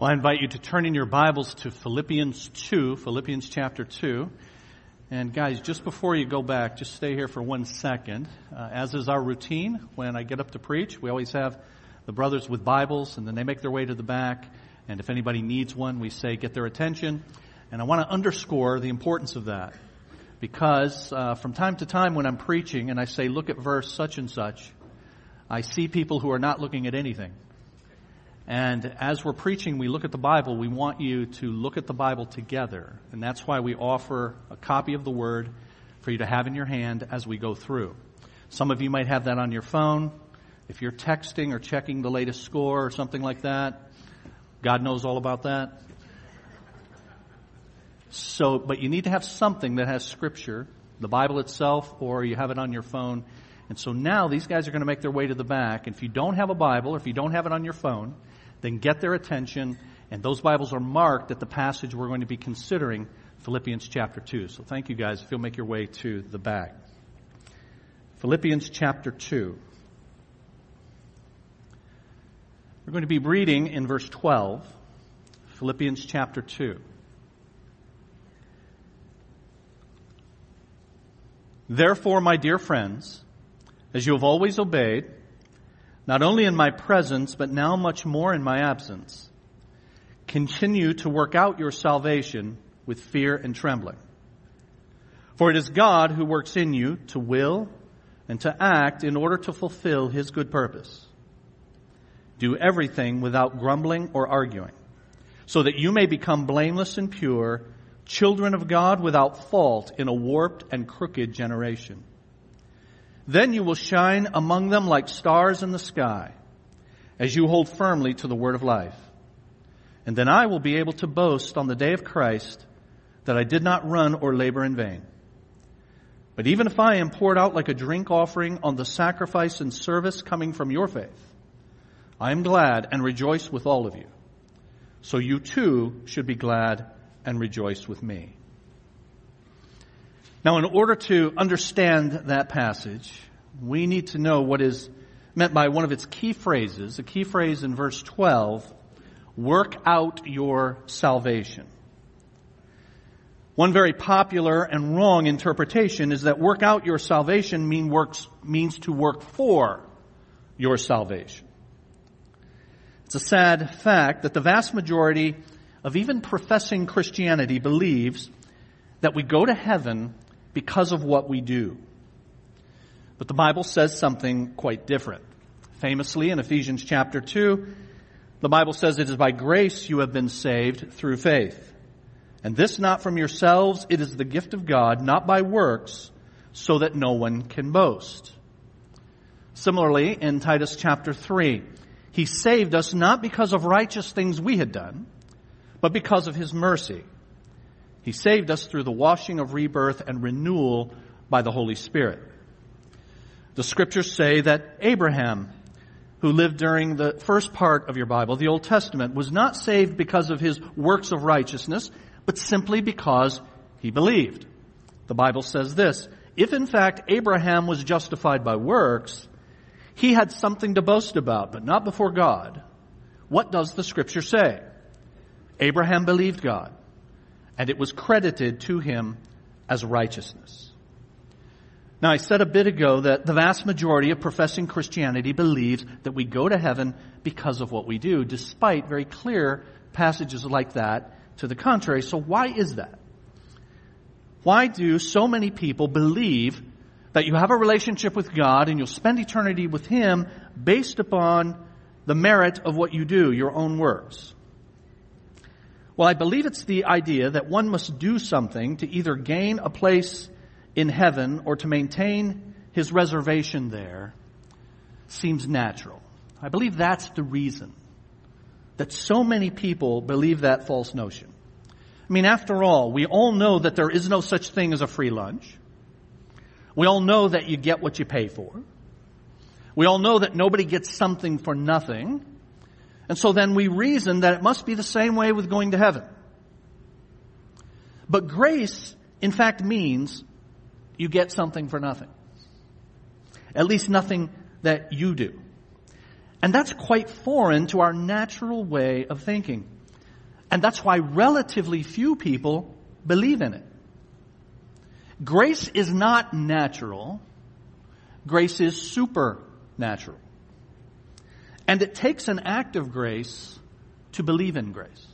Well, I invite you to turn in your Bibles to Philippians 2, Philippians chapter 2. And guys, just before you go back, just stay here for one second. Uh, as is our routine, when I get up to preach, we always have the brothers with Bibles, and then they make their way to the back. And if anybody needs one, we say get their attention. And I want to underscore the importance of that. Because uh, from time to time when I'm preaching and I say, look at verse such and such, I see people who are not looking at anything. And as we're preaching, we look at the Bible, we want you to look at the Bible together. And that's why we offer a copy of the Word for you to have in your hand as we go through. Some of you might have that on your phone. If you're texting or checking the latest score or something like that, God knows all about that. So, but you need to have something that has scripture, the Bible itself, or you have it on your phone. And so now these guys are going to make their way to the back. And if you don't have a Bible, or if you don't have it on your phone, then get their attention. And those Bibles are marked at the passage we're going to be considering, Philippians chapter 2. So thank you guys if you'll make your way to the back. Philippians chapter 2. We're going to be reading in verse 12, Philippians chapter 2. Therefore, my dear friends, as you have always obeyed, not only in my presence, but now much more in my absence. Continue to work out your salvation with fear and trembling. For it is God who works in you to will and to act in order to fulfill his good purpose. Do everything without grumbling or arguing, so that you may become blameless and pure, children of God without fault in a warped and crooked generation then you will shine among them like stars in the sky as you hold firmly to the word of life. And then I will be able to boast on the day of Christ that I did not run or labor in vain. But even if I am poured out like a drink offering on the sacrifice and service coming from your faith, I am glad and rejoice with all of you. So you too should be glad and rejoice with me. Now, in order to understand that passage, we need to know what is meant by one of its key phrases, a key phrase in verse 12, work out your salvation. One very popular and wrong interpretation is that work out your salvation mean works, means to work for your salvation. It's a sad fact that the vast majority of even professing Christianity believes that we go to heaven because of what we do. But the Bible says something quite different. Famously in Ephesians chapter 2, the Bible says it is by grace you have been saved through faith. And this not from yourselves, it is the gift of God, not by works, so that no one can boast. Similarly, in Titus chapter 3, he saved us not because of righteous things we had done, but because of his mercy. He saved us through the washing of rebirth and renewal by the Holy Spirit. The scriptures say that Abraham, who lived during the first part of your Bible, the Old Testament, was not saved because of his works of righteousness, but simply because he believed. The Bible says this, if in fact Abraham was justified by works, he had something to boast about, but not before God. What does the scripture say? Abraham believed God and it was credited to him as righteousness. Now I said a bit ago that the vast majority of professing Christianity believes that we go to heaven because of what we do, despite very clear passages like that to the contrary. So why is that? Why do so many people believe that you have a relationship with God and you'll spend eternity with Him based upon the merit of what you do, your own works? Well, I believe it's the idea that one must do something to either gain a place in heaven or to maintain his reservation there seems natural. I believe that's the reason that so many people believe that false notion. I mean, after all, we all know that there is no such thing as a free lunch. We all know that you get what you pay for. We all know that nobody gets something for nothing. And so then we reason that it must be the same way with going to heaven. But grace, in fact, means you get something for nothing. At least nothing that you do. And that's quite foreign to our natural way of thinking. And that's why relatively few people believe in it. Grace is not natural. Grace is supernatural. And it takes an act of grace to believe in grace.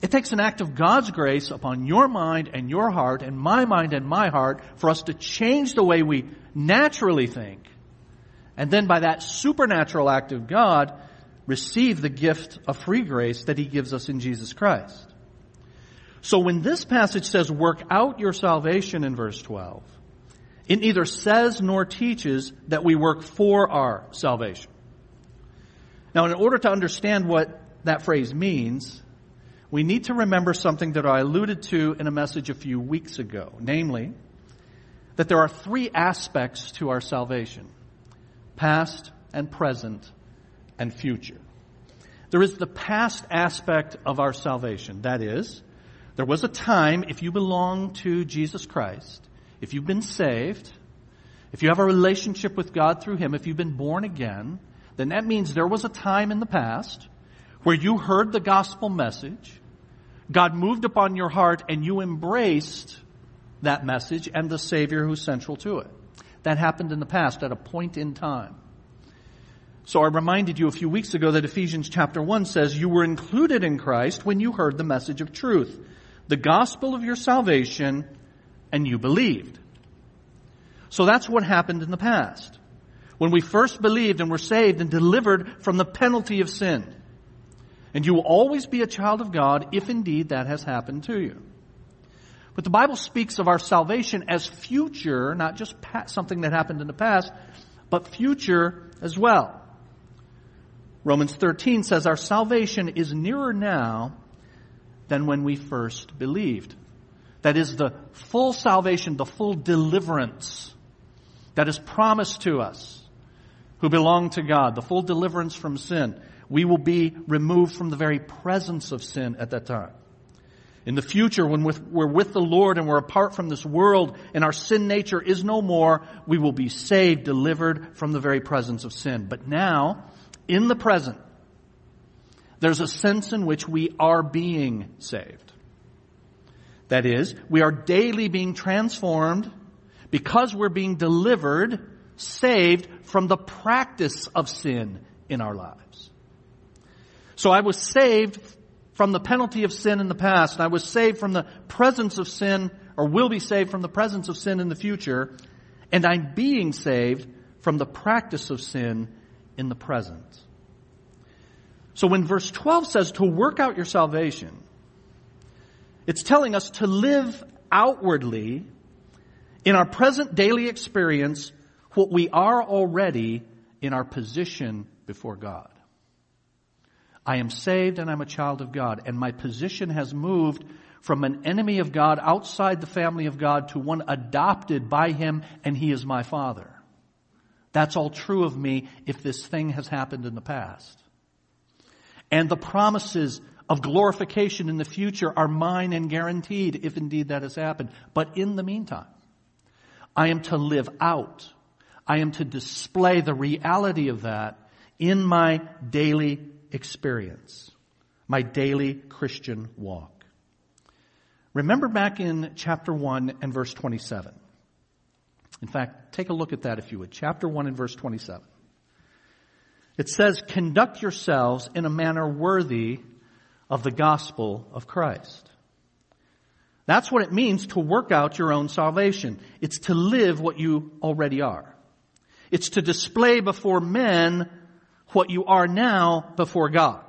It takes an act of God's grace upon your mind and your heart and my mind and my heart for us to change the way we naturally think. And then by that supernatural act of God, receive the gift of free grace that He gives us in Jesus Christ. So when this passage says work out your salvation in verse 12, it neither says nor teaches that we work for our salvation. Now in order to understand what that phrase means, we need to remember something that I alluded to in a message a few weeks ago, namely, that there are three aspects to our salvation. Past and present and future. There is the past aspect of our salvation. That is, there was a time, if you belong to Jesus Christ, if you've been saved, if you have a relationship with God through Him, if you've been born again, then that means there was a time in the past where you heard the gospel message, God moved upon your heart, and you embraced that message and the Savior who's central to it. That happened in the past at a point in time. So I reminded you a few weeks ago that Ephesians chapter 1 says you were included in Christ when you heard the message of truth the gospel of your salvation and you believed. So that's what happened in the past. When we first believed and were saved and delivered from the penalty of sin. And you will always be a child of God if indeed that has happened to you. But the Bible speaks of our salvation as future, not just something that happened in the past, but future as well. Romans 13 says our salvation is nearer now than when we first believed. That is the full salvation, the full deliverance that is promised to us who belong to God, the full deliverance from sin. We will be removed from the very presence of sin at that time. In the future, when we're with the Lord and we're apart from this world and our sin nature is no more, we will be saved, delivered from the very presence of sin. But now, in the present, there's a sense in which we are being saved. That is, we are daily being transformed because we're being delivered, saved from the practice of sin in our lives. So I was saved from the penalty of sin in the past. and I was saved from the presence of sin, or will be saved from the presence of sin in the future. And I'm being saved from the practice of sin in the present. So when verse 12 says to work out your salvation, it's telling us to live outwardly in our present daily experience what we are already in our position before God. I am saved and I'm a child of God and my position has moved from an enemy of God outside the family of God to one adopted by Him and He is my Father. That's all true of me if this thing has happened in the past. And the promises of glorification in the future are mine and guaranteed if indeed that has happened. But in the meantime, I am to live out. I am to display the reality of that in my daily experience, my daily Christian walk. Remember back in chapter 1 and verse 27. In fact, take a look at that if you would. Chapter 1 and verse 27. It says, conduct yourselves in a manner worthy of the gospel of Christ. That's what it means to work out your own salvation. It's to live what you already are. It's to display before men what you are now before God.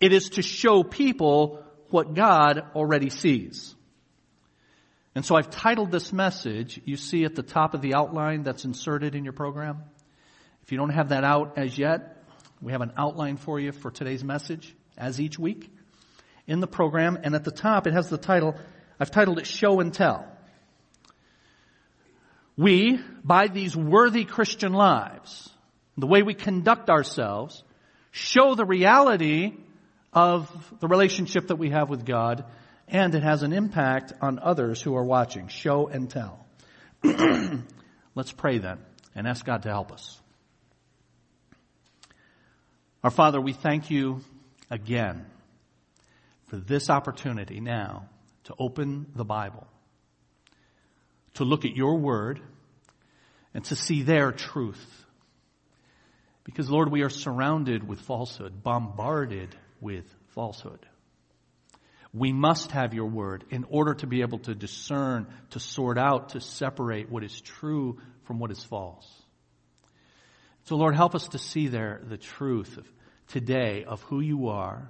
It is to show people what God already sees. And so I've titled this message, you see at the top of the outline that's inserted in your program, if you don't have that out as yet, we have an outline for you for today's message, as each week, in the program. And at the top, it has the title, I've titled it Show and Tell. We, by these worthy Christian lives, the way we conduct ourselves, show the reality of the relationship that we have with God, and it has an impact on others who are watching. Show and tell. Let's pray then and ask God to help us. Our Father, we thank you again for this opportunity now to open the Bible, to look at your word, and to see their truth. Because Lord, we are surrounded with falsehood, bombarded with falsehood. We must have your word in order to be able to discern, to sort out, to separate what is true from what is false. So Lord, help us to see there the truth of today of who you are,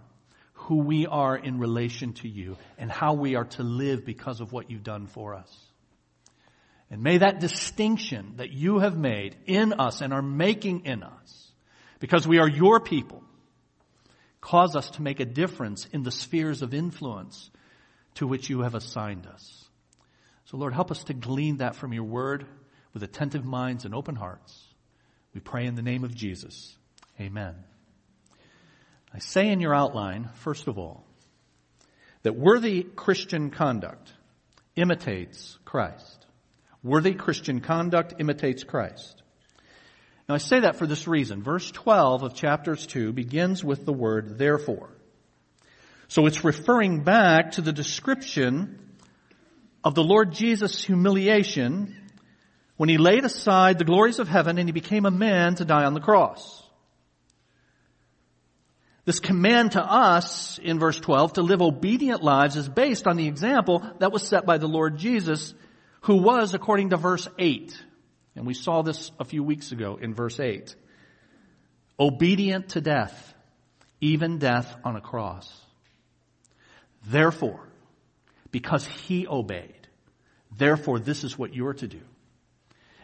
who we are in relation to you, and how we are to live because of what you've done for us. And may that distinction that you have made in us and are making in us, because we are your people, cause us to make a difference in the spheres of influence to which you have assigned us. So Lord, help us to glean that from your word with attentive minds and open hearts. We pray in the name of Jesus. Amen. I say in your outline, first of all, that worthy Christian conduct imitates Christ. Worthy Christian conduct imitates Christ. Now I say that for this reason. Verse 12 of chapters 2 begins with the word therefore. So it's referring back to the description of the Lord Jesus' humiliation when he laid aside the glories of heaven and he became a man to die on the cross. This command to us in verse 12 to live obedient lives is based on the example that was set by the Lord Jesus, who was, according to verse 8, and we saw this a few weeks ago in verse 8. Obedient to death, even death on a cross. Therefore, because he obeyed, therefore this is what you're to do.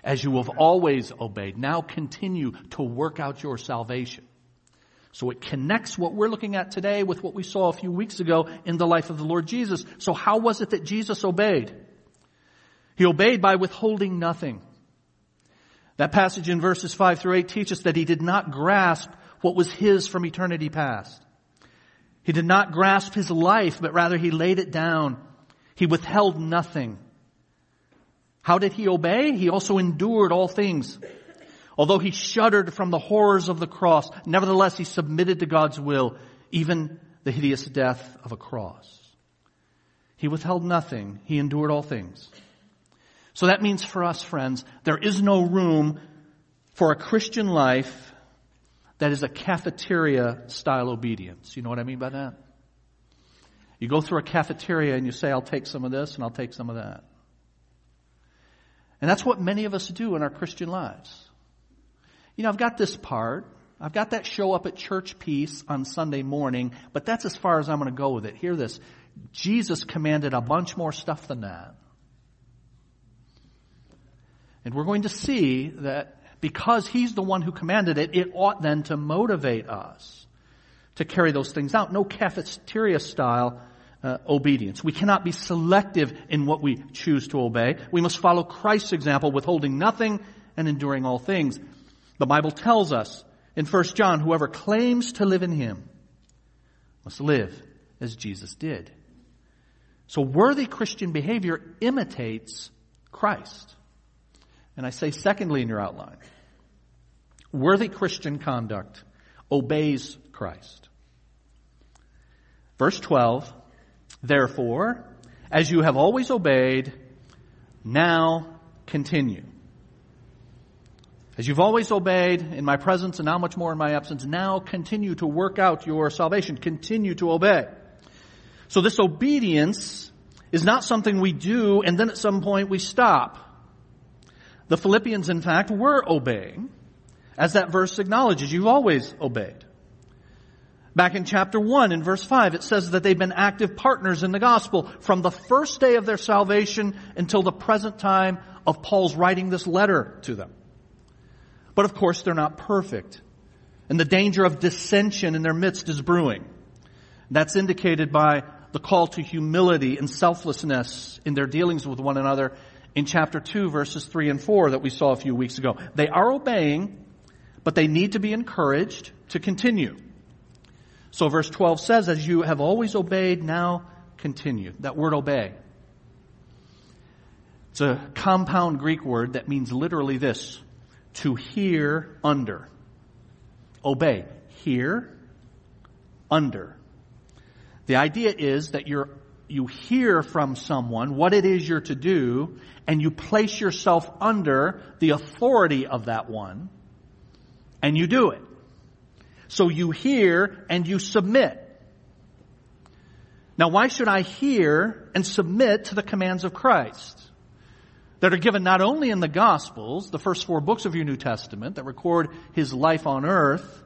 As you have always obeyed, now continue to work out your salvation. So it connects what we're looking at today with what we saw a few weeks ago in the life of the Lord Jesus. So how was it that Jesus obeyed? He obeyed by withholding nothing. That passage in verses 5 through 8 teaches that he did not grasp what was his from eternity past. He did not grasp his life, but rather he laid it down. He withheld nothing. How did he obey? He also endured all things. Although he shuddered from the horrors of the cross, nevertheless he submitted to God's will, even the hideous death of a cross. He withheld nothing. He endured all things. So that means for us, friends, there is no room for a Christian life that is a cafeteria style obedience. You know what I mean by that? You go through a cafeteria and you say, I'll take some of this and I'll take some of that. And that's what many of us do in our Christian lives. You know, I've got this part. I've got that show up at church piece on Sunday morning, but that's as far as I'm going to go with it. Hear this. Jesus commanded a bunch more stuff than that. And we're going to see that because he's the one who commanded it, it ought then to motivate us to carry those things out. No cafeteria style uh, obedience. We cannot be selective in what we choose to obey. We must follow Christ's example, withholding nothing and enduring all things. The Bible tells us in 1 John, whoever claims to live in him must live as Jesus did. So worthy Christian behavior imitates Christ. And I say secondly in your outline, worthy Christian conduct obeys Christ. Verse 12, therefore, as you have always obeyed, now continue. As you've always obeyed in my presence and now much more in my absence, now continue to work out your salvation. Continue to obey. So this obedience is not something we do and then at some point we stop. The Philippians, in fact, were obeying, as that verse acknowledges. You've always obeyed. Back in chapter 1 in verse 5, it says that they've been active partners in the gospel from the first day of their salvation until the present time of Paul's writing this letter to them. But of course, they're not perfect. And the danger of dissension in their midst is brewing. That's indicated by the call to humility and selflessness in their dealings with one another in chapter 2 verses 3 and 4 that we saw a few weeks ago. They are obeying, but they need to be encouraged to continue. So verse 12 says, as you have always obeyed, now continue. That word obey. It's a compound Greek word that means literally this, to hear under. Obey. Hear, under. The idea is that you're, you hear from someone what it is you're to do, and you place yourself under the authority of that one, and you do it. So you hear and you submit. Now why should I hear and submit to the commands of Christ? That are given not only in the Gospels, the first four books of your New Testament that record His life on earth.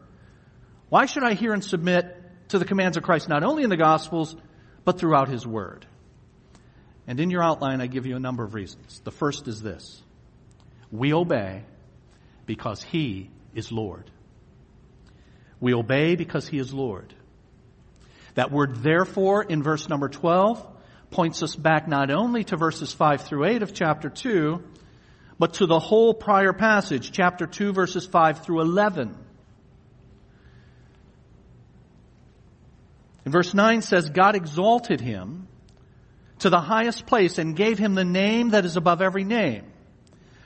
Why should I hear and submit to the commands of Christ not only in the Gospels, but throughout His Word? And in your outline, I give you a number of reasons. The first is this. We obey because He is Lord. We obey because He is Lord. That word therefore in verse number 12 points us back not only to verses 5 through 8 of chapter 2, but to the whole prior passage, chapter 2 verses 5 through 11. In verse 9 says, God exalted him to the highest place and gave him the name that is above every name,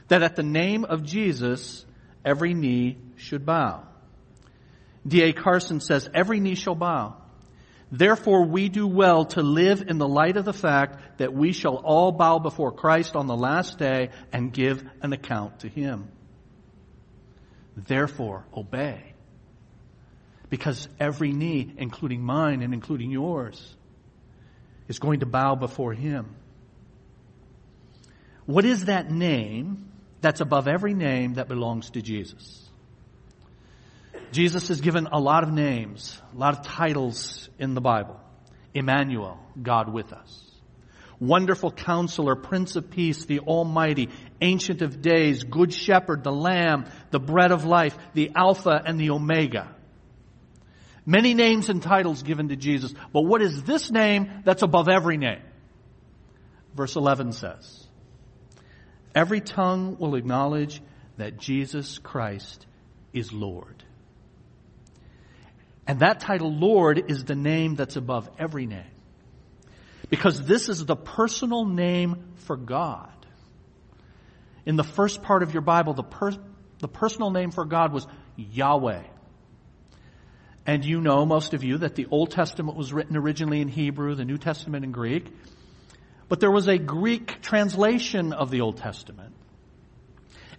that at the name of Jesus every knee should bow. D.A. Carson says, every knee shall bow Therefore we do well to live in the light of the fact that we shall all bow before Christ on the last day and give an account to Him. Therefore obey. Because every knee, including mine and including yours, is going to bow before Him. What is that name that's above every name that belongs to Jesus? Jesus is given a lot of names, a lot of titles in the Bible. Emmanuel, God with us. Wonderful Counselor, Prince of Peace, the Almighty, Ancient of Days, Good Shepherd, the Lamb, the Bread of Life, the Alpha and the Omega. Many names and titles given to Jesus, but what is this name that's above every name? Verse 11 says, Every tongue will acknowledge that Jesus Christ is Lord. And that title, Lord, is the name that's above every name. Because this is the personal name for God. In the first part of your Bible, the, per- the personal name for God was Yahweh. And you know, most of you, that the Old Testament was written originally in Hebrew, the New Testament in Greek. But there was a Greek translation of the Old Testament.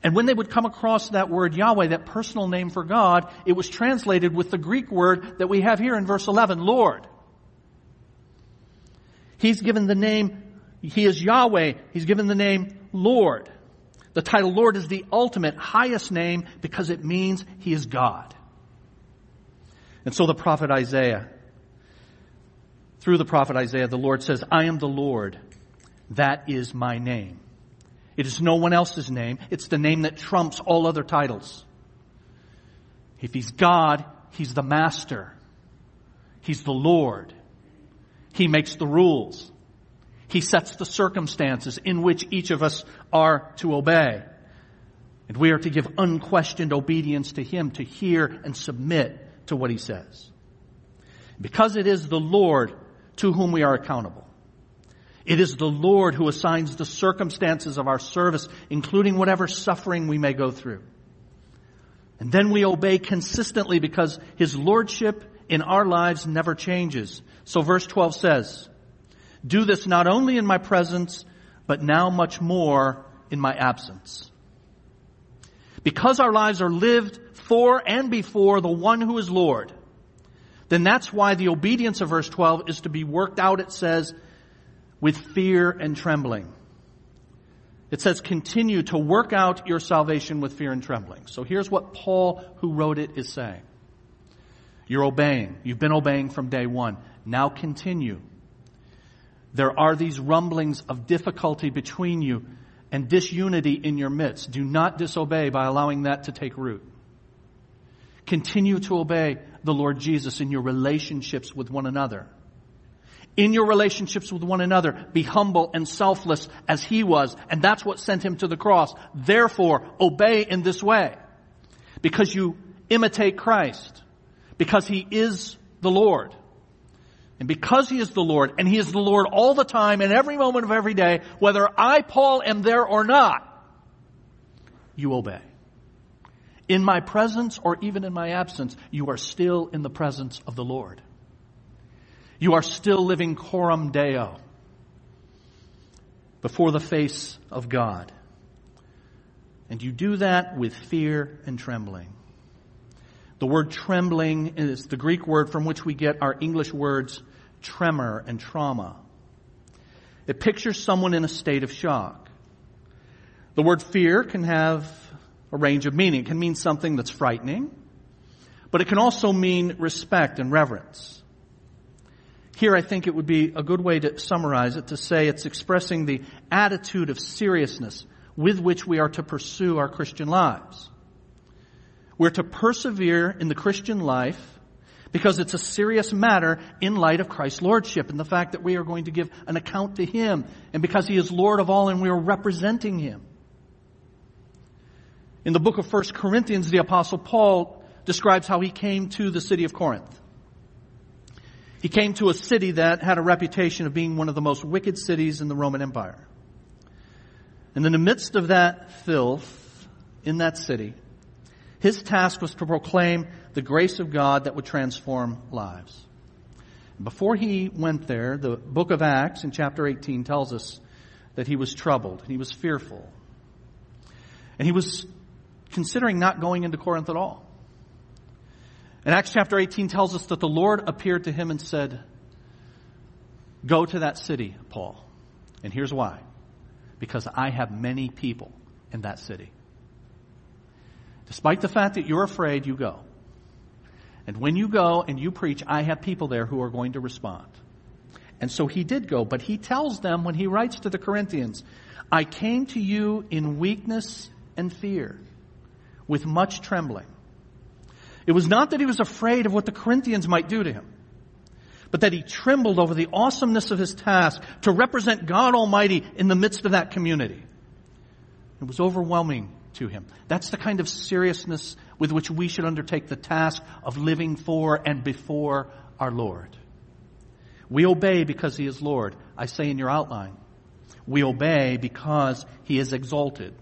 And when they would come across that word Yahweh, that personal name for God, it was translated with the Greek word that we have here in verse 11, Lord. He's given the name, He is Yahweh, He's given the name Lord. The title Lord is the ultimate, highest name because it means He is God. And so the prophet Isaiah, through the prophet Isaiah, the Lord says, I am the Lord. That is my name. It is no one else's name. It's the name that trumps all other titles. If he's God, he's the master. He's the Lord. He makes the rules. He sets the circumstances in which each of us are to obey. And we are to give unquestioned obedience to Him, to hear and submit to what He says. Because it is the Lord to whom we are accountable. It is the Lord who assigns the circumstances of our service, including whatever suffering we may go through. And then we obey consistently because His Lordship in our lives never changes. So verse 12 says, Do this not only in my presence, but now much more in my absence. Because our lives are lived for and before the one who is Lord, then that's why the obedience of verse 12 is to be worked out, it says, with fear and trembling. It says continue to work out your salvation with fear and trembling. So here's what Paul, who wrote it, is saying. You're obeying. You've been obeying from day one. Now continue. There are these rumblings of difficulty between you and disunity in your midst. Do not disobey by allowing that to take root. Continue to obey the Lord Jesus in your relationships with one another in your relationships with one another, be humble and selfless as he was. And that's what sent him to the cross. Therefore, obey in this way. Because you imitate Christ. Because he is the Lord. And because he is the Lord, and he is the Lord all the time and every moment of every day, whether I, Paul, am there or not, you obey. In my presence or even in my absence, you are still in the presence of the Lord. You are still living coram deo before the face of God. And you do that with fear and trembling. The word trembling is the Greek word from which we get our English words tremor and trauma. It pictures someone in a state of shock. The word fear can have a range of meaning. It can mean something that's frightening, but it can also mean respect and reverence. Here I think it would be a good way to summarize it to say it's expressing the attitude of seriousness with which we are to pursue our Christian lives. We're to persevere in the Christian life because it's a serious matter in light of Christ's Lordship and the fact that we are going to give an account to Him and because He is Lord of all and we are representing Him. In the book of 1 Corinthians, the apostle Paul describes how he came to the city of Corinth. He came to a city that had a reputation of being one of the most wicked cities in the Roman Empire. And in the midst of that filth in that city, his task was to proclaim the grace of God that would transform lives. Before he went there, the book of Acts in chapter 18 tells us that he was troubled, he was fearful. And he was considering not going into Corinth at all. And Acts chapter 18 tells us that the Lord appeared to him and said, Go to that city, Paul. And here's why. Because I have many people in that city. Despite the fact that you're afraid, you go. And when you go and you preach, I have people there who are going to respond. And so he did go, but he tells them when he writes to the Corinthians, I came to you in weakness and fear, with much trembling. It was not that he was afraid of what the Corinthians might do to him, but that he trembled over the awesomeness of his task to represent God Almighty in the midst of that community. It was overwhelming to him. That's the kind of seriousness with which we should undertake the task of living for and before our Lord. We obey because he is Lord. I say in your outline, we obey because he is exalted.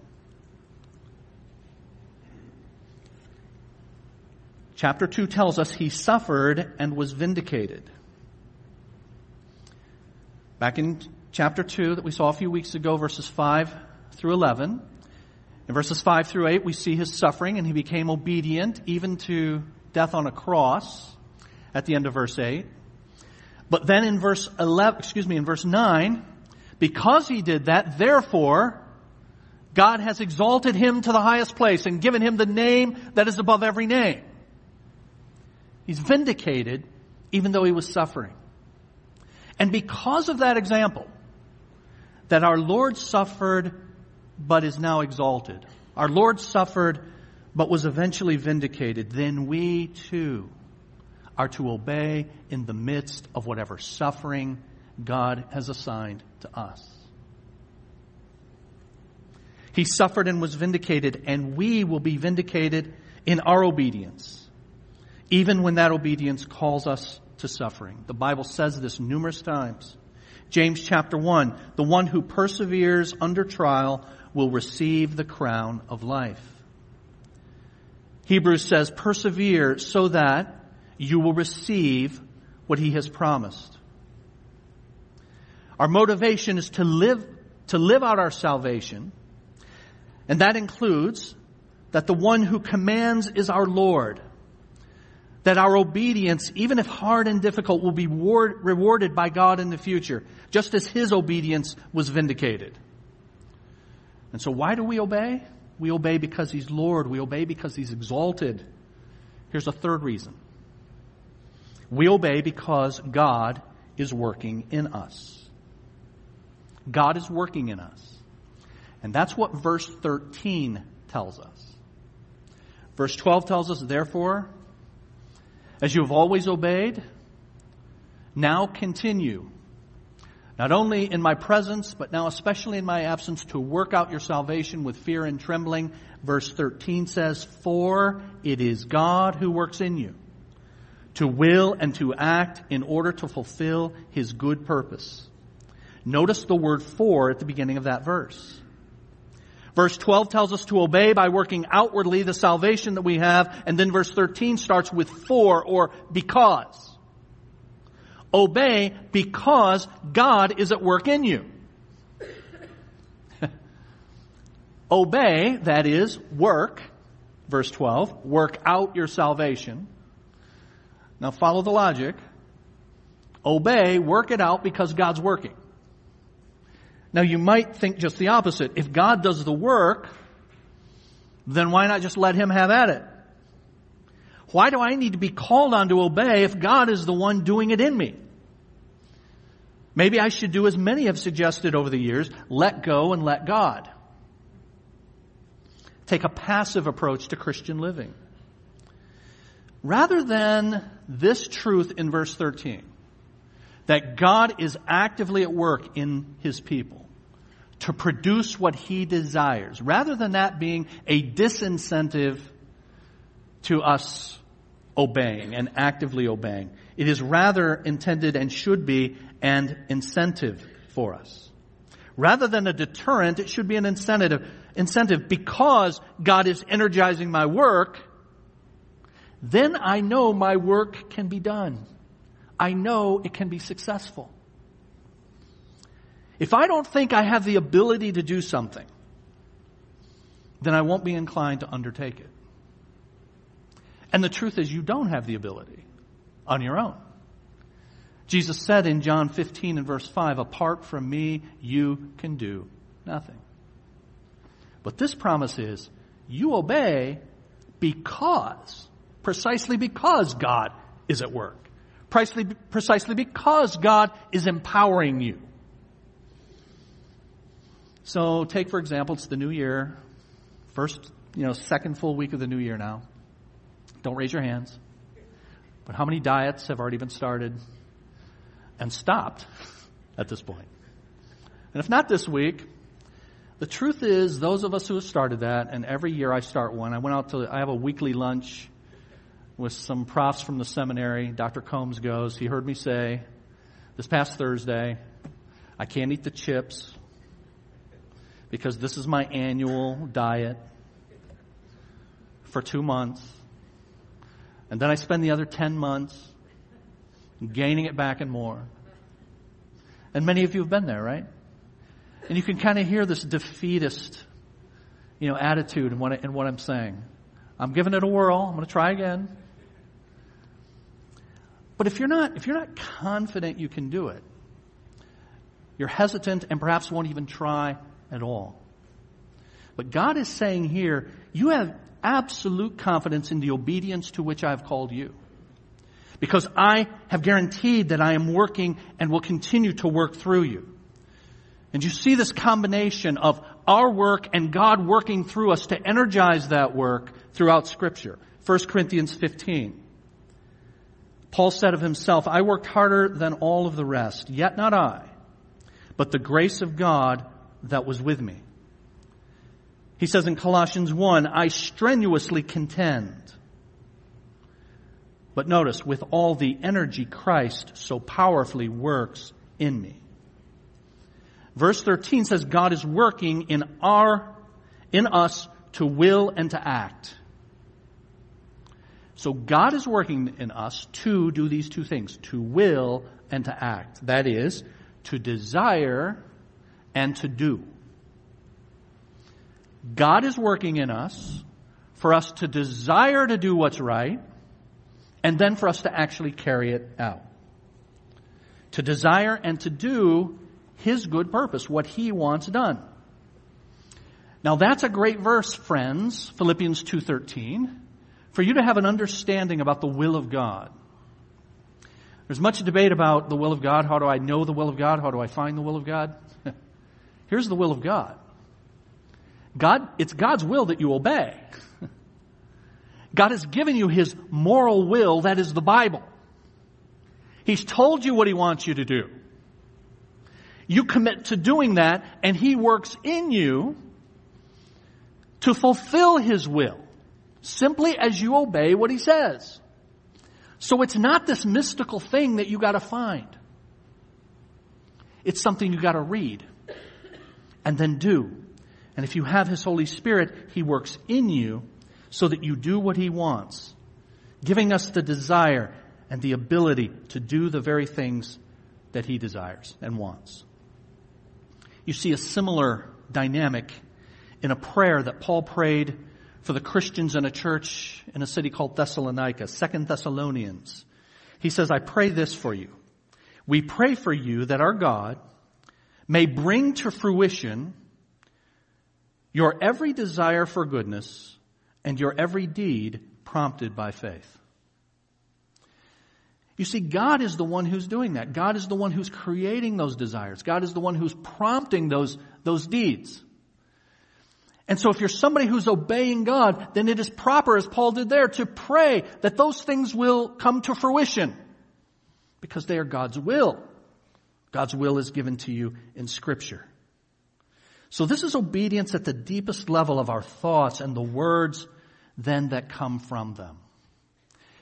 Chapter 2 tells us he suffered and was vindicated. Back in chapter 2 that we saw a few weeks ago, verses 5 through 11, in verses 5 through 8, we see his suffering, and he became obedient even to death on a cross at the end of verse 8. But then in verse 11, excuse me, in verse 9, because he did that, therefore, God has exalted him to the highest place and given him the name that is above every name. He's vindicated even though he was suffering. And because of that example, that our Lord suffered but is now exalted. Our Lord suffered but was eventually vindicated. Then we too are to obey in the midst of whatever suffering God has assigned to us. He suffered and was vindicated, and we will be vindicated in our obedience even when that obedience calls us to suffering. The Bible says this numerous times. James chapter 1, the one who perseveres under trial will receive the crown of life. Hebrews says, persevere so that you will receive what he has promised. Our motivation is to live, to live out our salvation, and that includes that the one who commands is our Lord that our obedience, even if hard and difficult, will be rewarded by God in the future, just as His obedience was vindicated. And so why do we obey? We obey because He's Lord. We obey because He's exalted. Here's a third reason. We obey because God is working in us. God is working in us. And that's what verse 13 tells us. Verse 12 tells us, therefore, as you have always obeyed, now continue, not only in my presence, but now especially in my absence, to work out your salvation with fear and trembling. Verse 13 says, For it is God who works in you, to will and to act in order to fulfill his good purpose. Notice the word for at the beginning of that verse. Verse 12 tells us to obey by working outwardly the salvation that we have, and then verse 13 starts with for or because. Obey because God is at work in you. Obey, that is, work, verse 12, work out your salvation. Now follow the logic. Obey, work it out because God's working. Now you might think just the opposite. If God does the work, then why not just let Him have at it? Why do I need to be called on to obey if God is the one doing it in me? Maybe I should do as many have suggested over the years, let go and let God. Take a passive approach to Christian living. Rather than this truth in verse 13, that God is actively at work in His people to produce what He desires, rather than that being a disincentive to us obeying and actively obeying. It is rather intended and should be an incentive for us. Rather than a deterrent, it should be an incentive, incentive because God is energizing my work. Then I know my work can be done. I know it can be successful. If I don't think I have the ability to do something, then I won't be inclined to undertake it. And the truth is, you don't have the ability on your own. Jesus said in John 15 and verse 5, apart from me, you can do nothing. But this promise is, you obey because, precisely because God is at work. Precisely, precisely because God is empowering you. So take for example, it's the new year, first, you know, second full week of the new year now. Don't raise your hands. But how many diets have already been started and stopped at this point? And if not this week, the truth is, those of us who have started that, and every year I start one, I went out to, I have a weekly lunch with some profs from the seminary. Dr. Combs goes, he heard me say this past Thursday, I can't eat the chips because this is my annual diet for two months. And then I spend the other 10 months gaining it back and more. And many of you have been there, right? And you can kind of hear this defeatist, you know, attitude in what, in what I'm saying. I'm giving it a whirl. I'm going to try again. But if you're not, if you're not confident you can do it, you're hesitant and perhaps won't even try at all. But God is saying here, you have absolute confidence in the obedience to which I have called you. Because I have guaranteed that I am working and will continue to work through you. And you see this combination of our work and God working through us to energize that work throughout scripture. 1 Corinthians 15. Paul said of himself, I worked harder than all of the rest, yet not I, but the grace of God that was with me. He says in Colossians 1, I strenuously contend. But notice, with all the energy Christ so powerfully works in me. Verse 13 says God is working in our, in us to will and to act. So God is working in us to do these two things, to will and to act. That is, to desire and to do. God is working in us for us to desire to do what's right and then for us to actually carry it out. To desire and to do His good purpose, what He wants done. Now that's a great verse, friends, Philippians 2.13, for you to have an understanding about the will of God. There's much debate about the will of God. How do I know the will of God? How do I find the will of God? Here's the will of God. God, it's God's will that you obey. God has given you His moral will, that is the Bible. He's told you what He wants you to do. You commit to doing that, and He works in you to fulfill His will, simply as you obey what He says. So it's not this mystical thing that you gotta find. It's something you gotta read and then do and if you have His Holy Spirit, He works in you so that you do what He wants, giving us the desire and the ability to do the very things that he desires and wants. You see a similar dynamic in a prayer that Paul prayed for the Christians in a church in a city called Thessalonica, Second Thessalonians. He says, I pray this for you. We pray for you that our God may bring to fruition your every desire for goodness and your every deed prompted by faith. You see, God is the one who's doing that. God is the one who's creating those desires. God is the one who's prompting those, those deeds. And so if you're somebody who's obeying God, then it is proper, as Paul did there, to pray that those things will come to fruition. Because they are God's will. God's will is given to you in scripture. So this is obedience at the deepest level of our thoughts and the words then that come from them.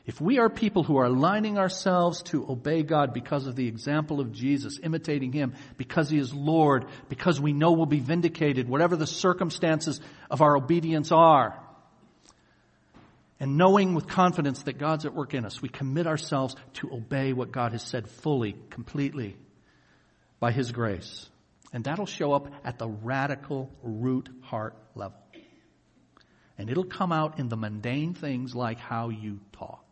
If we are people who are aligning ourselves to obey God because of the example of Jesus, imitating Him, because He is Lord, because we know we'll be vindicated, whatever the circumstances of our obedience are, and knowing with confidence that God's at work in us, we commit ourselves to obey what God has said fully, completely, by His grace. And that'll show up at the radical root heart. And it'll come out in the mundane things like how you talk.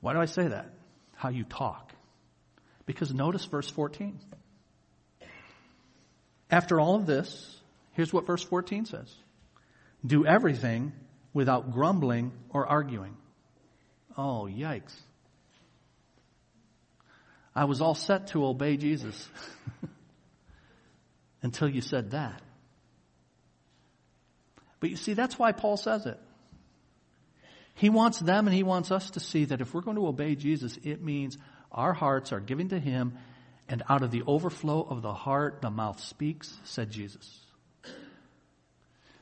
Why do I say that? How you talk. Because notice verse 14. After all of this, here's what verse 14 says. Do everything without grumbling or arguing. Oh, yikes. I was all set to obey Jesus until you said that. But you see, that's why Paul says it. He wants them and He wants us to see that if we're going to obey Jesus, it means our hearts are giving to Him and out of the overflow of the heart, the mouth speaks, said Jesus.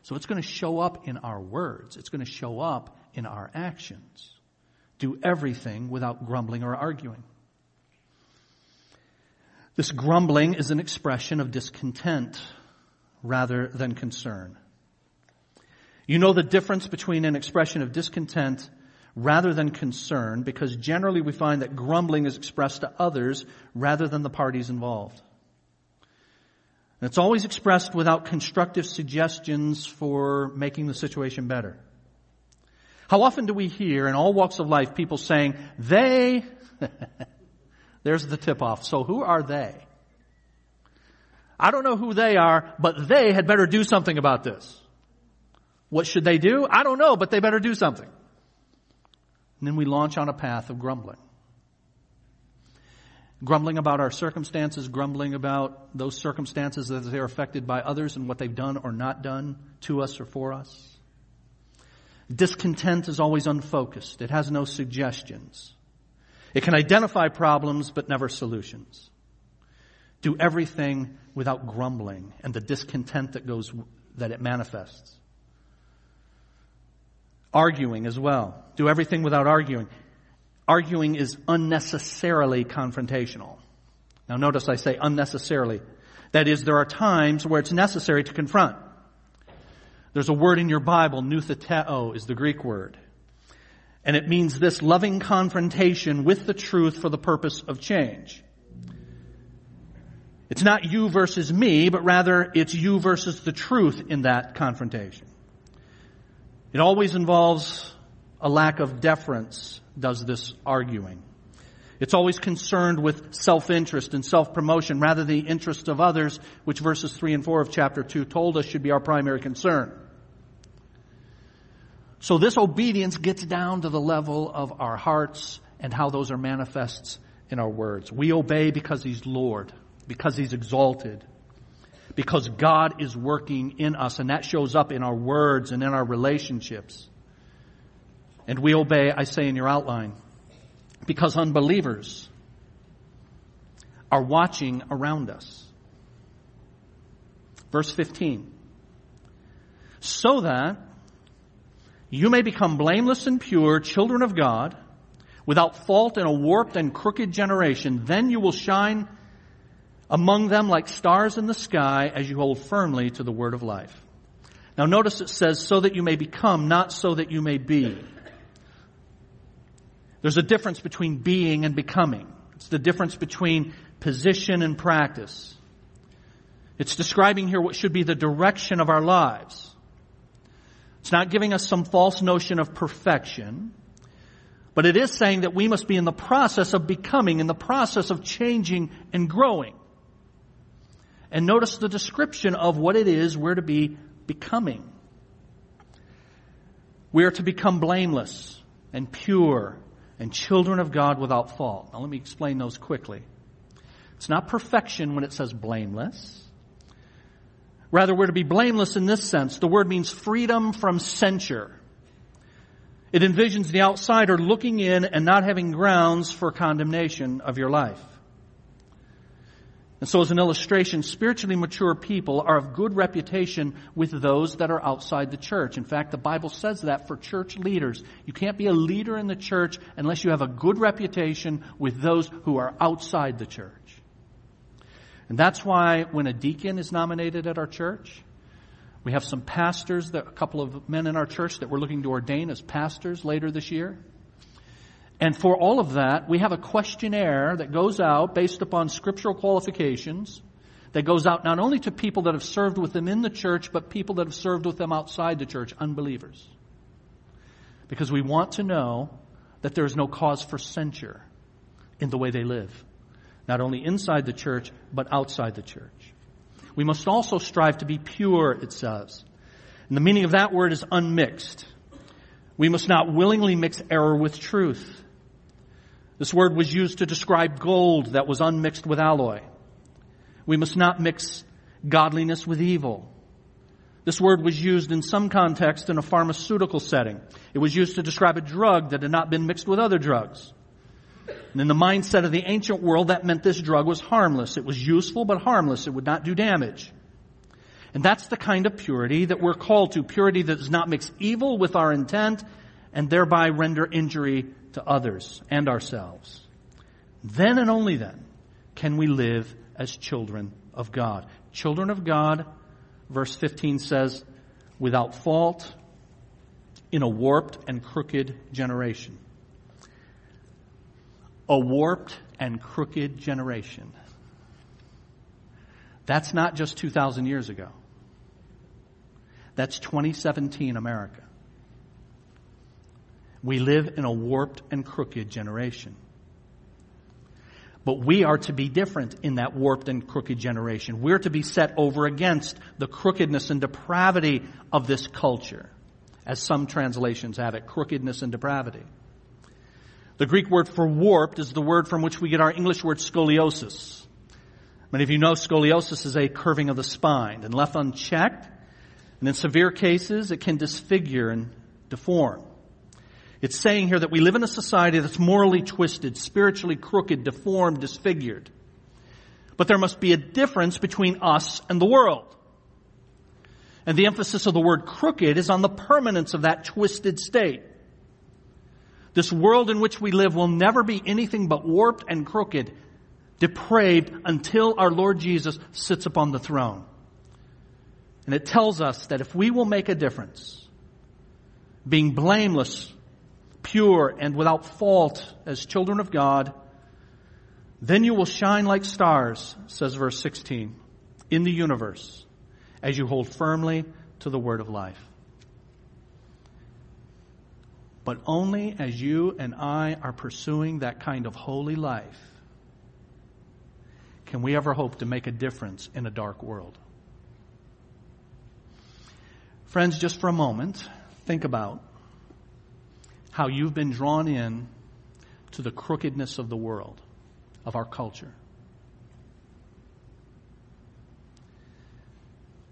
So it's going to show up in our words. It's going to show up in our actions. Do everything without grumbling or arguing. This grumbling is an expression of discontent rather than concern. You know the difference between an expression of discontent rather than concern because generally we find that grumbling is expressed to others rather than the parties involved. And it's always expressed without constructive suggestions for making the situation better. How often do we hear in all walks of life people saying, they, there's the tip off. So who are they? I don't know who they are, but they had better do something about this. What should they do? I don't know, but they better do something. And then we launch on a path of grumbling. Grumbling about our circumstances, grumbling about those circumstances that they're affected by others and what they've done or not done to us or for us. Discontent is always unfocused. It has no suggestions. It can identify problems but never solutions. Do everything without grumbling and the discontent that goes, that it manifests. Arguing as well. Do everything without arguing. Arguing is unnecessarily confrontational. Now notice I say unnecessarily. That is, there are times where it's necessary to confront. There's a word in your Bible, noutheteo is the Greek word. And it means this loving confrontation with the truth for the purpose of change. It's not you versus me, but rather it's you versus the truth in that confrontation. It always involves a lack of deference, does this arguing. It's always concerned with self-interest and self-promotion rather the interest of others, which verses 3 and 4 of chapter 2 told us should be our primary concern. So this obedience gets down to the level of our hearts and how those are manifests in our words. We obey because He's Lord, because He's exalted, because God is working in us and that shows up in our words and in our relationships. And we obey, I say in your outline, because unbelievers are watching around us. Verse 15. So that you may become blameless and pure, children of God, without fault in a warped and crooked generation, then you will shine among them like stars in the sky as you hold firmly to the word of life. Now notice it says, so that you may become, not so that you may be. There's a difference between being and becoming. It's the difference between position and practice. It's describing here what should be the direction of our lives. It's not giving us some false notion of perfection, but it is saying that we must be in the process of becoming, in the process of changing and growing. And notice the description of what it is we're to be becoming. We are to become blameless and pure and children of God without fault. Now let me explain those quickly. It's not perfection when it says blameless. Rather, we're to be blameless in this sense. The word means freedom from censure. It envisions the outsider looking in and not having grounds for condemnation of your life. And so as an illustration, spiritually mature people are of good reputation with those that are outside the church. In fact, the Bible says that for church leaders. You can't be a leader in the church unless you have a good reputation with those who are outside the church. And that's why when a deacon is nominated at our church, we have some pastors, that, a couple of men in our church that we're looking to ordain as pastors later this year. And for all of that, we have a questionnaire that goes out based upon scriptural qualifications that goes out not only to people that have served with them in the church, but people that have served with them outside the church, unbelievers. Because we want to know that there is no cause for censure in the way they live, not only inside the church, but outside the church. We must also strive to be pure, it says. And the meaning of that word is unmixed. We must not willingly mix error with truth. This word was used to describe gold that was unmixed with alloy. We must not mix godliness with evil. This word was used in some context in a pharmaceutical setting. It was used to describe a drug that had not been mixed with other drugs. And in the mindset of the ancient world, that meant this drug was harmless. It was useful but harmless. It would not do damage. And that's the kind of purity that we're called to. Purity that does not mix evil with our intent and thereby render injury to others and ourselves. Then and only then can we live as children of God. Children of God, verse 15 says, without fault in a warped and crooked generation. A warped and crooked generation. That's not just 2,000 years ago. That's 2017 America. We live in a warped and crooked generation. But we are to be different in that warped and crooked generation. We're to be set over against the crookedness and depravity of this culture, as some translations have it, crookedness and depravity. The Greek word for warped is the word from which we get our English word scoliosis. Many of you know scoliosis is a curving of the spine, and left unchecked, and in severe cases, it can disfigure and deform. It's saying here that we live in a society that's morally twisted, spiritually crooked, deformed, disfigured. But there must be a difference between us and the world. And the emphasis of the word crooked is on the permanence of that twisted state. This world in which we live will never be anything but warped and crooked, depraved until our Lord Jesus sits upon the throne. And it tells us that if we will make a difference, being blameless pure and without fault as children of God, then you will shine like stars, says verse 16, in the universe as you hold firmly to the word of life. But only as you and I are pursuing that kind of holy life can we ever hope to make a difference in a dark world. Friends, just for a moment, think about how you've been drawn in to the crookedness of the world, of our culture.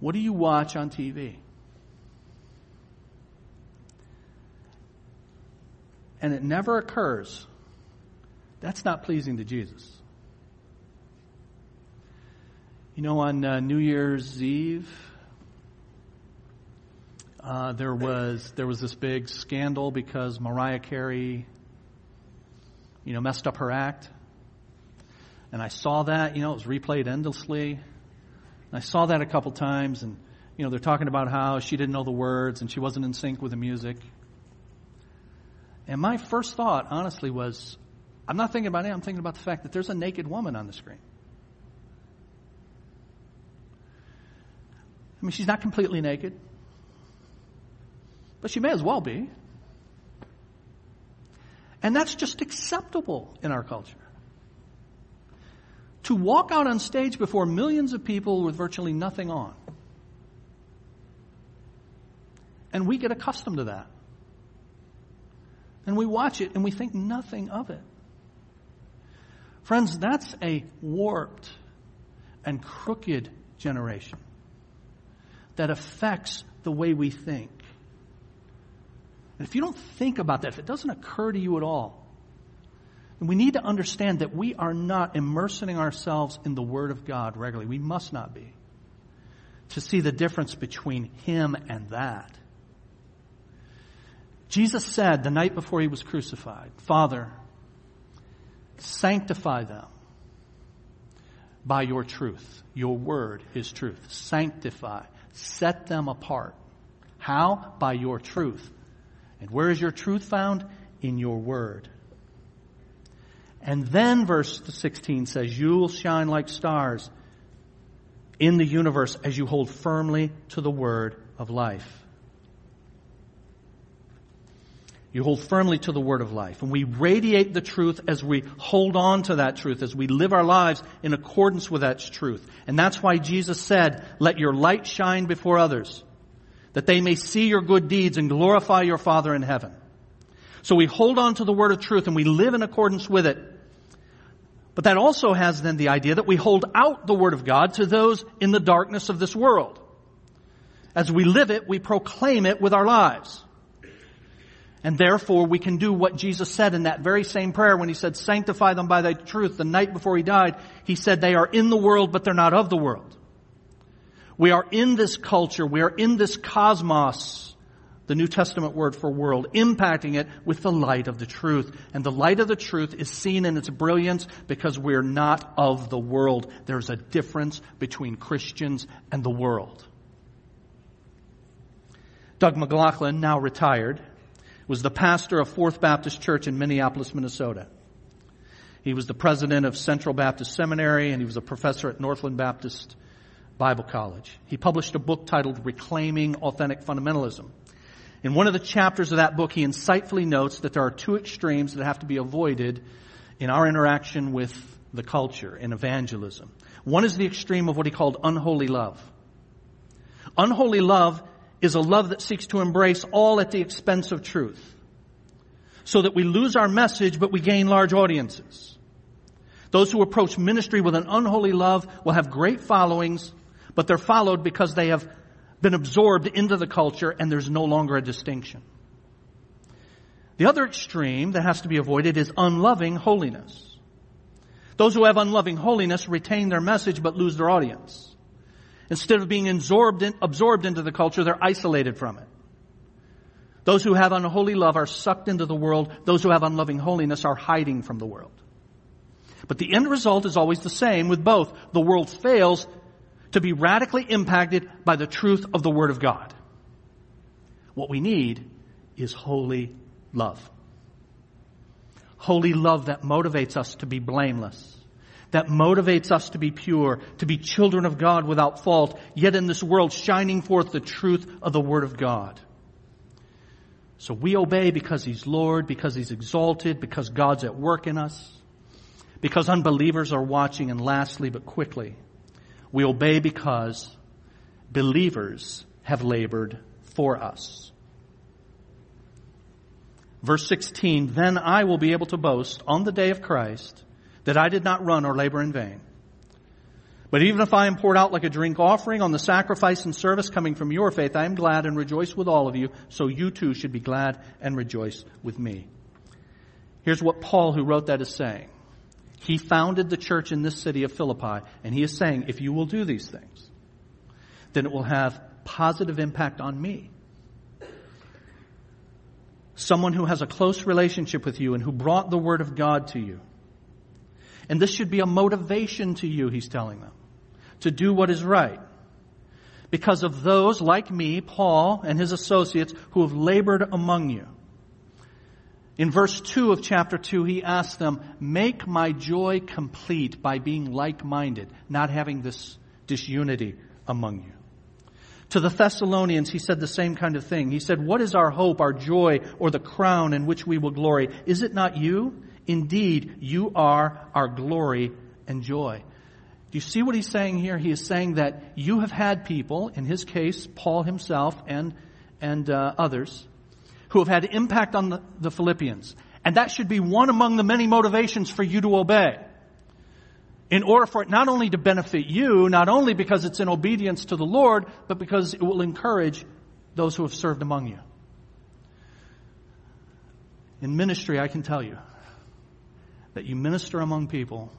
What do you watch on TV? And it never occurs. That's not pleasing to Jesus. You know, on uh, New Year's Eve, uh, there was there was this big scandal because Mariah Carey, you know, messed up her act, and I saw that. You know, it was replayed endlessly. And I saw that a couple times, and you know, they're talking about how she didn't know the words and she wasn't in sync with the music. And my first thought, honestly, was I'm not thinking about it, I'm thinking about the fact that there's a naked woman on the screen. I mean, she's not completely naked, but she may as well be. And that's just acceptable in our culture. To walk out on stage before millions of people with virtually nothing on. And we get accustomed to that. And we watch it and we think nothing of it. Friends, that's a warped and crooked generation that affects the way we think. And if you don't think about that, if it doesn't occur to you at all, then we need to understand that we are not immersing ourselves in the Word of God regularly. We must not be. To see the difference between Him and that. Jesus said the night before He was crucified, Father, sanctify them by your truth. Your word is truth. Sanctify. Set them apart. How? By your truth. And where is your truth found? In your word. And then verse 16 says, You will shine like stars in the universe as you hold firmly to the word of life. You hold firmly to the word of life. And we radiate the truth as we hold on to that truth, as we live our lives in accordance with that truth. And that's why Jesus said, let your light shine before others, that they may see your good deeds and glorify your Father in heaven. So we hold on to the word of truth and we live in accordance with it. But that also has then the idea that we hold out the word of God to those in the darkness of this world. As we live it, we proclaim it with our lives. And therefore we can do what Jesus said in that very same prayer when he said, sanctify them by thy truth. The night before he died, he said they are in the world, but they're not of the world. We are in this culture. We are in this cosmos, the New Testament word for world, impacting it with the light of the truth. And the light of the truth is seen in its brilliance because we're not of the world. There's a difference between Christians and the world. Doug McLachlan, now retired, was the pastor of Fourth Baptist Church in Minneapolis, Minnesota. He was the president of Central Baptist Seminary and he was a professor at Northland Baptist Bible College. He published a book titled Reclaiming Authentic Fundamentalism. In one of the chapters of that book, he insightfully notes that there are two extremes that have to be avoided in our interaction with the culture in evangelism. One is the extreme of what he called unholy love. Unholy love is a love that seeks to embrace all at the expense of truth. So that we lose our message, but we gain large audiences. Those who approach ministry with an unholy love will have great followings, but they're followed because they have been absorbed into the culture and there's no longer a distinction. The other extreme that has to be avoided is unloving holiness. Those who have unloving holiness retain their message but lose their audience. Instead of being absorbed, in, absorbed into the culture, they're isolated from it. Those who have unholy love are sucked into the world. Those who have unloving holiness are hiding from the world. But the end result is always the same with both. The world fails to be radically impacted by the truth of the Word of God. What we need is holy love. Holy love that motivates us to be blameless that motivates us to be pure, to be children of God without fault, yet in this world shining forth the truth of the Word of God. So we obey because He's Lord, because He's exalted, because God's at work in us, because unbelievers are watching, and lastly, but quickly, we obey because believers have labored for us. Verse 16, then I will be able to boast on the day of Christ that I did not run or labor in vain. But even if I am poured out like a drink offering on the sacrifice and service coming from your faith, I am glad and rejoice with all of you, so you too should be glad and rejoice with me. Here's what Paul, who wrote that, is saying. He founded the church in this city of Philippi, and he is saying, if you will do these things, then it will have positive impact on me. Someone who has a close relationship with you and who brought the word of God to you and this should be a motivation to you, he's telling them, to do what is right. because of those like me, Paul and his associates, who have labored among you. In verse 2 of chapter 2, he asks them, make my joy complete by being like-minded, not having this disunity among you. To the Thessalonians, he said the same kind of thing. He said, what is our hope, our joy, or the crown in which we will glory? Is it not you? Indeed, you are our glory and joy. Do you see what he's saying here? He is saying that you have had people, in his case, Paul himself and, and uh, others, who have had impact on the, the Philippians. And that should be one among the many motivations for you to obey. In order for it not only to benefit you, not only because it's in obedience to the Lord, but because it will encourage those who have served among you. In ministry, I can tell you that you minister among people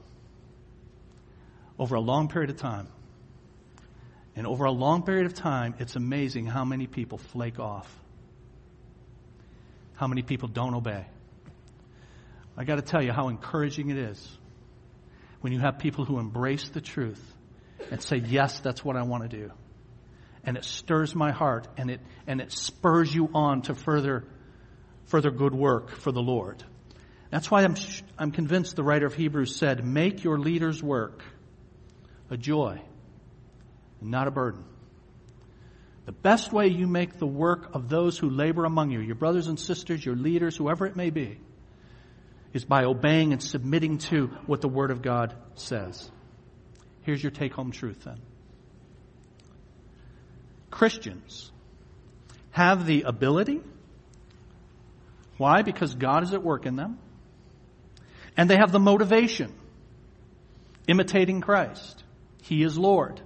over a long period of time. And over a long period of time, it's amazing how many people flake off. How many people don't obey. I got to tell you how encouraging it is when you have people who embrace the truth and say, yes, that's what I want to do. And it stirs my heart and it, and it spurs you on to further, further good work for the Lord. That's why I'm, I'm convinced the writer of Hebrews said, make your leaders work a joy, not a burden. The best way you make the work of those who labor among you, your brothers and sisters, your leaders, whoever it may be, is by obeying and submitting to what the Word of God says. Here's your take home truth then. Christians have the ability. Why? Because God is at work in them. And they have the motivation. Imitating Christ. He is Lord.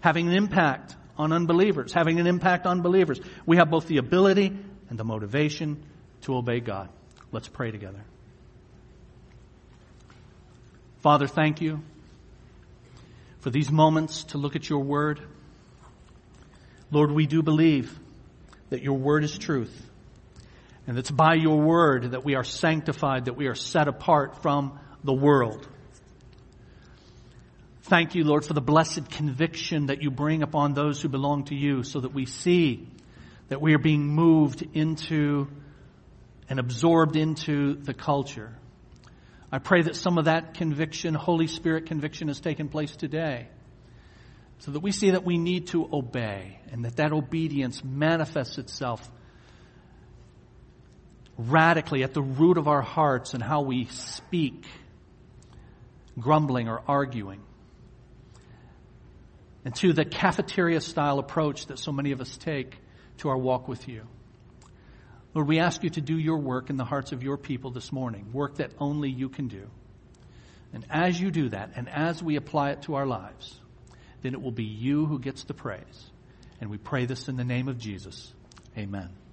Having an impact on unbelievers, having an impact on believers. We have both the ability and the motivation to obey God. Let's pray together. Father, thank you for these moments to look at your word. Lord, we do believe that your word is truth. And it's by your word that we are sanctified, that we are set apart from the world. Thank you, Lord, for the blessed conviction that you bring upon those who belong to you so that we see that we are being moved into and absorbed into the culture. I pray that some of that conviction, Holy Spirit conviction has taken place today so that we see that we need to obey and that that obedience manifests itself radically at the root of our hearts and how we speak, grumbling or arguing and to the cafeteria style approach that so many of us take to our walk with you. Lord, we ask you to do your work in the hearts of your people this morning, work that only you can do. And as you do that, and as we apply it to our lives, then it will be you who gets the praise. And we pray this in the name of Jesus. Amen.